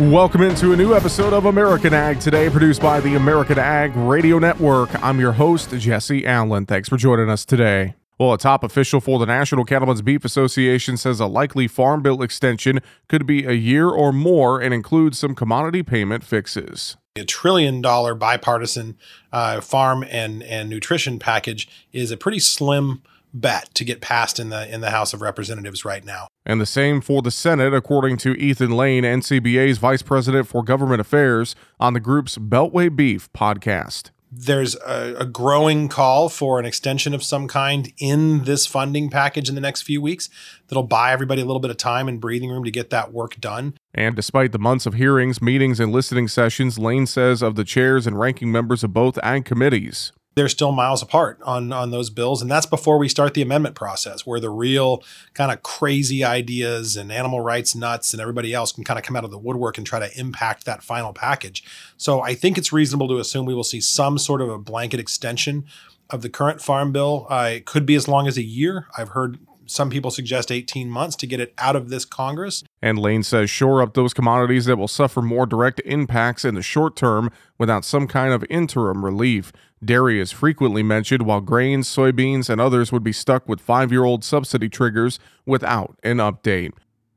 Welcome into a new episode of American Ag Today, produced by the American Ag Radio Network. I'm your host, Jesse Allen. Thanks for joining us today. Well, a top official for the National Cattlemen's Beef Association says a likely farm bill extension could be a year or more and include some commodity payment fixes. A trillion dollar bipartisan uh, farm and, and nutrition package is a pretty slim bet to get passed in the in the House of Representatives right now. And the same for the Senate, according to Ethan Lane, NCBA's Vice President for Government Affairs, on the group's Beltway Beef podcast. There's a, a, growing call for an extension of some kind in this funding package in the next few weeks that'll buy everybody a little bit of time and breathing room to get that work done. And despite the months of hearings, meetings, and listening sessions, Lane says of the chairs and ranking members of both ag committees, they're still miles apart on on those bills. And that's before we start the amendment process where the real kind of crazy ideas and animal rights nuts and everybody else can kind of come out of the woodwork and try to impact that final package. So i think it's reasonable to assume we will see some sort of a blanket extension of the current farm bill. Uh, it could be as long as a year. I've heard some people suggest 18 months to get it out of this Congress. And Lane says shore up those commodities that will suffer more direct impacts in the short term without some kind of interim relief. Dairy is frequently mentioned, while grains, soybeans, and others would be stuck with five year old subsidy triggers without an update.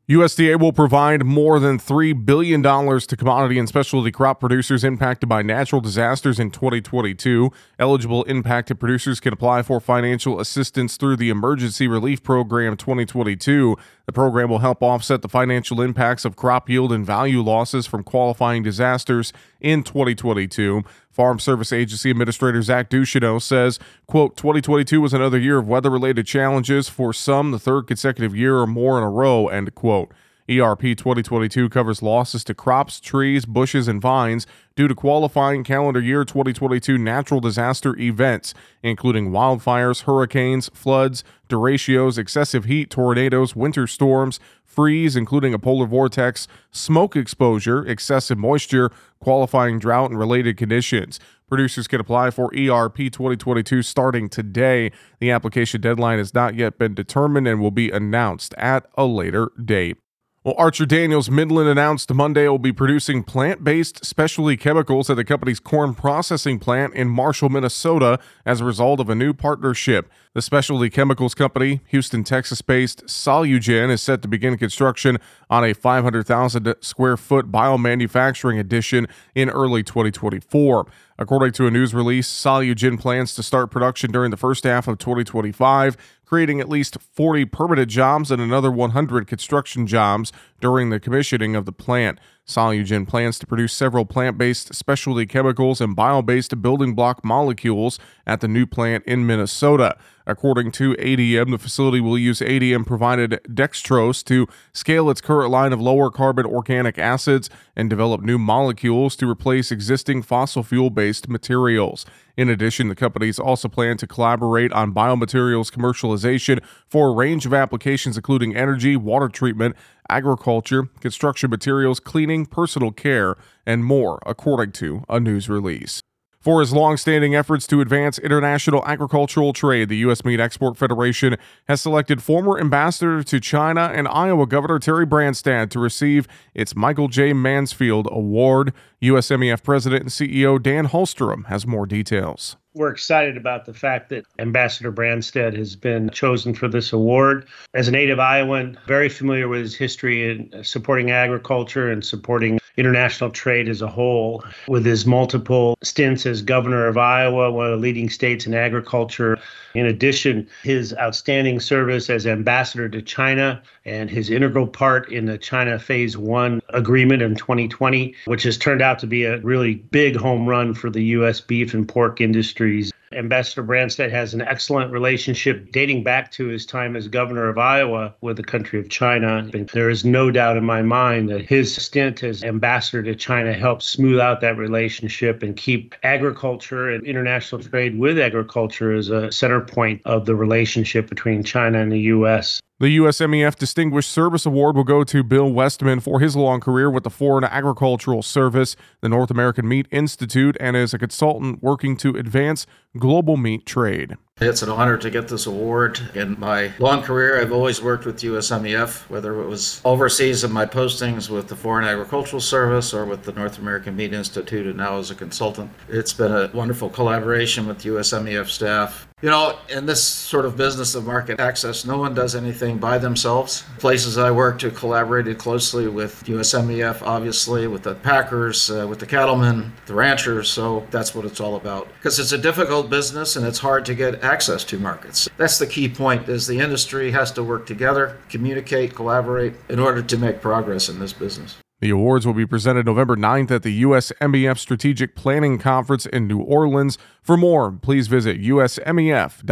USDA will provide more than $3 billion to commodity and specialty crop producers impacted by natural disasters in 2022. Eligible impacted producers can apply for financial assistance through the Emergency Relief Program 2022. The program will help offset the financial impacts of crop yield and value losses from qualifying disasters in 2022. Farm Service Agency Administrator Zach Ducheneaux says, quote, 2022 was another year of weather-related challenges, for some the third consecutive year or more in a row, end quote. ERP 2022 covers losses to crops, trees, bushes, and vines due to qualifying calendar year 2022 natural disaster events, including wildfires, hurricanes, floods, derechos, excessive heat, tornadoes, winter storms, freeze, including a polar vortex, smoke exposure, excessive moisture, qualifying drought, and related conditions. Producers can apply for ERP 2022 starting today. The application deadline has not yet been determined and will be announced at a later date. Well, Archer Daniels Midland announced Monday it will be producing plant based specialty chemicals at the company's corn processing plant in Marshall, Minnesota, as a result of a new partnership. The specialty chemicals company, Houston, Texas based Solugen, is set to begin construction on a 500,000 square foot biomanufacturing addition in early 2024. According to a news release, Solugen plans to start production during the first half of 2025, creating at least 40 permanent jobs and another 100 construction jobs during the commissioning of the plant. Solugen plans to produce several plant based specialty chemicals and bio based building block molecules at the new plant in Minnesota. According to ADM, the facility will use ADM provided dextrose to scale its current line of lower carbon organic acids and develop new molecules to replace existing fossil fuel based materials. In addition, the companies also plan to collaborate on biomaterials commercialization for a range of applications, including energy, water treatment, agriculture, construction materials, cleaning, personal care, and more, according to a news release. For his long-standing efforts to advance international agricultural trade, the U.S. Meat Export Federation has selected former ambassador to China and Iowa Governor Terry Branstad to receive its Michael J. Mansfield Award. USMEF President and CEO Dan Halstrom has more details we're excited about the fact that Ambassador Branstad has been chosen for this award. As a native Iowan, very familiar with his history in supporting agriculture and supporting international trade as a whole. With his multiple stints as governor of Iowa, one of the leading states in agriculture. In addition, his outstanding service as ambassador to China and his integral part in the China Phase One agreement in 2020, which has turned out to be a really big home run for the U.S. beef and pork industries. Ambassador Branstad has an excellent relationship dating back to his time as governor of Iowa with the country of China. And there is no doubt in my mind that his stint as ambassador to China helped smooth out that relationship and keep agriculture and international trade with agriculture as a center point of the relationship between China and the U.S. The USMEF Distinguished Service Award will go to Bill Westman for his long career with the Foreign Agricultural Service, the North American Meat Institute, and as a consultant working to advance global meat trade. It's an honor to get this award. In my long career, I've always worked with USMEF, whether it was overseas in my postings with the Foreign Agricultural Service or with the North American Meat Institute, and now as a consultant. It's been a wonderful collaboration with USMEF staff. You know, in this sort of business of market access, no one does anything by themselves. Places I worked to collaborated closely with USMEF, obviously, with the packers, uh, with the cattlemen, the ranchers. So that's what it's all about. Because it's a difficult business and it's hard to get access to markets. That's the key point is the industry has to work together, communicate, collaborate in order to make progress in this business. The awards will be presented November 9th at the US USMEF Strategic Planning Conference in New Orleans. For more, please visit usmef.org.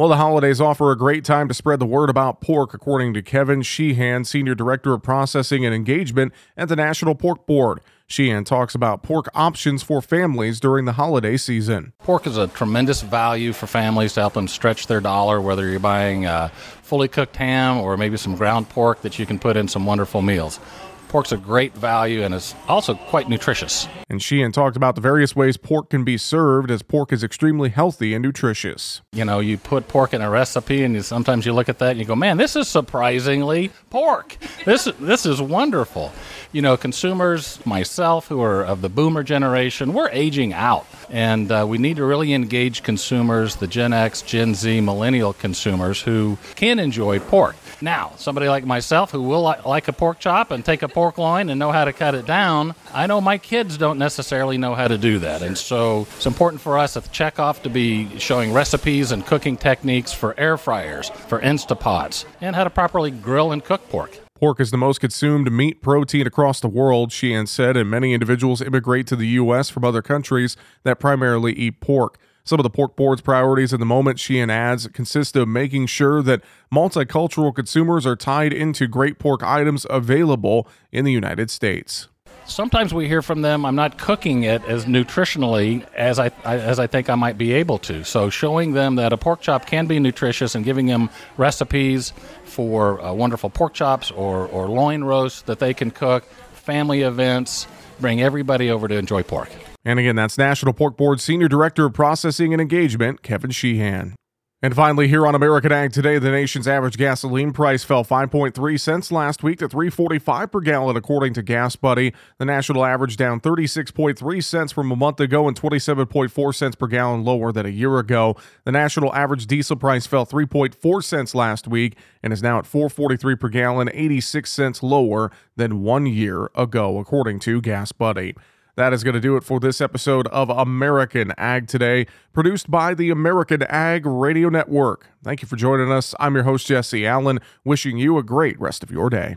Well, the holidays offer a great time to spread the word about pork, according to Kevin Sheehan, Senior Director of Processing and Engagement at the National Pork Board. Sheehan talks about pork options for families during the holiday season. Pork is a tremendous value for families to help them stretch their dollar, whether you're buying a fully cooked ham or maybe some ground pork that you can put in some wonderful meals. Pork's a great value and is also quite nutritious. And Sheehan talked about the various ways pork can be served, as pork is extremely healthy and nutritious. You know, you put pork in a recipe, and you, sometimes you look at that and you go, "Man, this is surprisingly pork. This this is wonderful." You know, consumers, myself, who are of the boomer generation, we're aging out, and uh, we need to really engage consumers, the Gen X, Gen Z, millennial consumers who can enjoy pork. Now, somebody like myself who will li- like a pork chop and take a pork loin and know how to cut it down, I know my kids don't necessarily know how to do that. And so it's important for us at the checkoff to be showing recipes and cooking techniques for air fryers, for Instapots, and how to properly grill and cook pork. Pork is the most consumed meat protein across the world, Sheehan said, and many individuals immigrate to the U.S. from other countries that primarily eat pork. Some of the pork board's priorities at the moment, Sheehan adds, consist of making sure that multicultural consumers are tied into great pork items available in the United States. Sometimes we hear from them, I'm not cooking it as nutritionally as I, as I think I might be able to. So, showing them that a pork chop can be nutritious and giving them recipes for uh, wonderful pork chops or, or loin roasts that they can cook, family events, bring everybody over to enjoy pork. And again, that's National Pork Board Senior Director of Processing and Engagement, Kevin Sheehan. And finally, here on American Ag Today, the nation's average gasoline price fell 5.3 cents last week to 3.45 per gallon, according to Gas Buddy. The national average down 36.3 cents from a month ago and 27.4 cents per gallon lower than a year ago. The national average diesel price fell 3.4 cents last week and is now at 4.43 per gallon, 86 cents lower than one year ago, according to Gas Buddy. That is going to do it for this episode of American Ag Today, produced by the American Ag Radio Network. Thank you for joining us. I'm your host, Jesse Allen, wishing you a great rest of your day.